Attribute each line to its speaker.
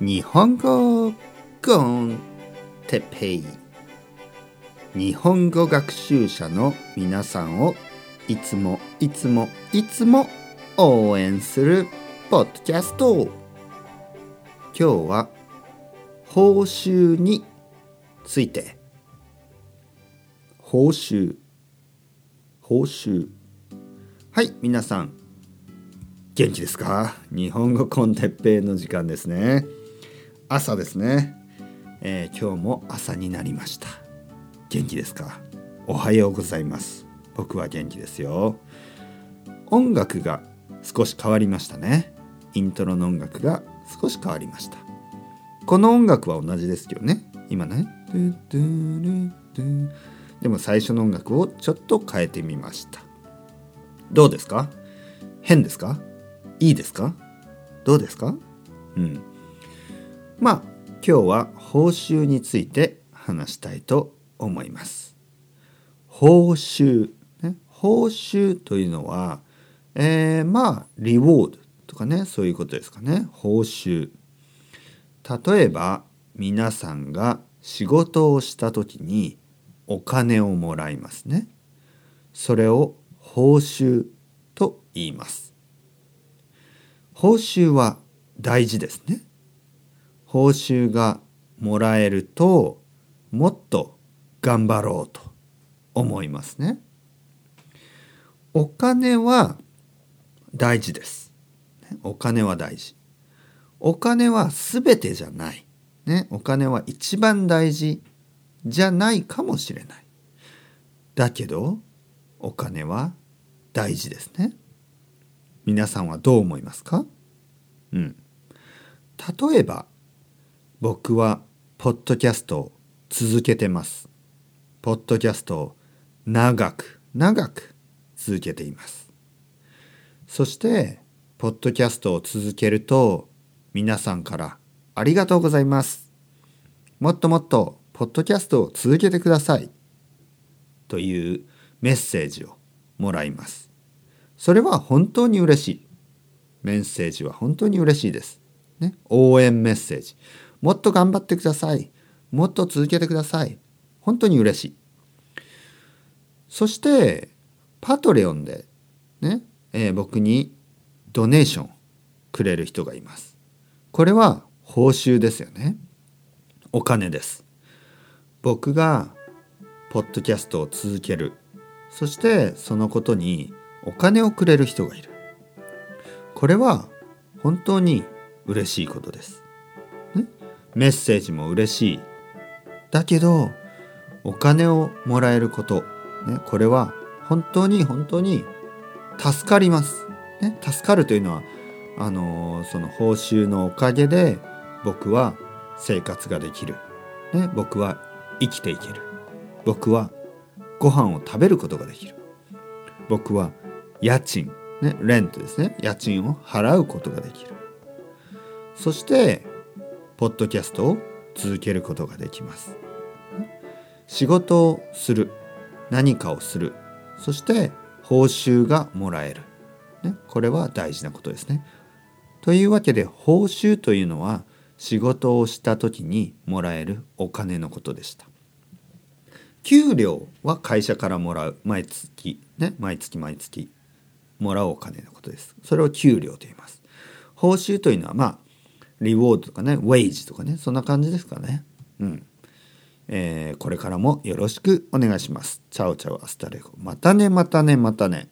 Speaker 1: 日本語コンテペイ。日本語学習者の皆さんをいつもいつもいつも応援するポッドキャスト。今日は報酬について。報酬。報酬。はい皆さん。元気ですか？日本語コンテッペイの時間ですね。朝ですね、えー、今日も朝になりました。元気ですか？おはようございます。僕は元気ですよ。音楽が少し変わりましたね。イントロの音楽が少し変わりました。この音楽は同じですけどね。今ね。でも最初の音楽をちょっと変えてみました。どうですか？変ですか？いいですか？どうですか？うん。まあ今日は報酬について話したいと思います。報酬、ね、報酬というのは、えー、まあリウォードとかねそういうことですかね。報酬。例えば皆さんが仕事をした時にお金をもらいますね。それを報酬と言います。報酬は大事ですね。報酬がもらえるともっと頑張ろうと思いますね。お金は大事です。お金は大事。お金は全てじゃない。ね、お金は一番大事じゃないかもしれない。だけどお金は大事ですね。皆さんはどう思いますか？うん。例えば僕はポッドキャストを続けてます。ポッドキャストを長く長く続けています。そしてポッドキャストを続けると皆さんからありがとうございます。もっともっとポッドキャストを続けてください。というメッセージをもらいます。それは本当に嬉しい。メッセージは本当に嬉しいです。ね、応援メッセージ。もっと頑張ってください。もっと続けてください。本当に嬉しい。そして、パトレオンで、ね、えー、僕にドネーションくれる人がいます。これは報酬ですよね。お金です。僕がポッドキャストを続ける。そしてそのことにお金をくれる人がいる。これは本当に嬉しいことです。メッセージも嬉しい。だけどお金をもらえること、ね、これは本当に本当に助かります。ね、助かるというのはあのその報酬のおかげで僕は生活ができる、ね、僕は生きていける。僕はご飯を食べることができる。僕は家賃、ね、レントですね。家賃を払うことができる。そしてポッドキャストを続けることができます仕事をする何かをするそして報酬がもらえる、ね、これは大事なことですねというわけで報酬というのは仕事をした時にもらえるお金のことでした給料は会社からもらう毎月ね毎月毎月もらうお金のことです。それを給料と言います。報酬というのはまあ reward とかねウェイジとかねそんな感じですかね。うん。えー、これからもよろしくお願いします。 Chao chao hasta luego。またねまたねまたね。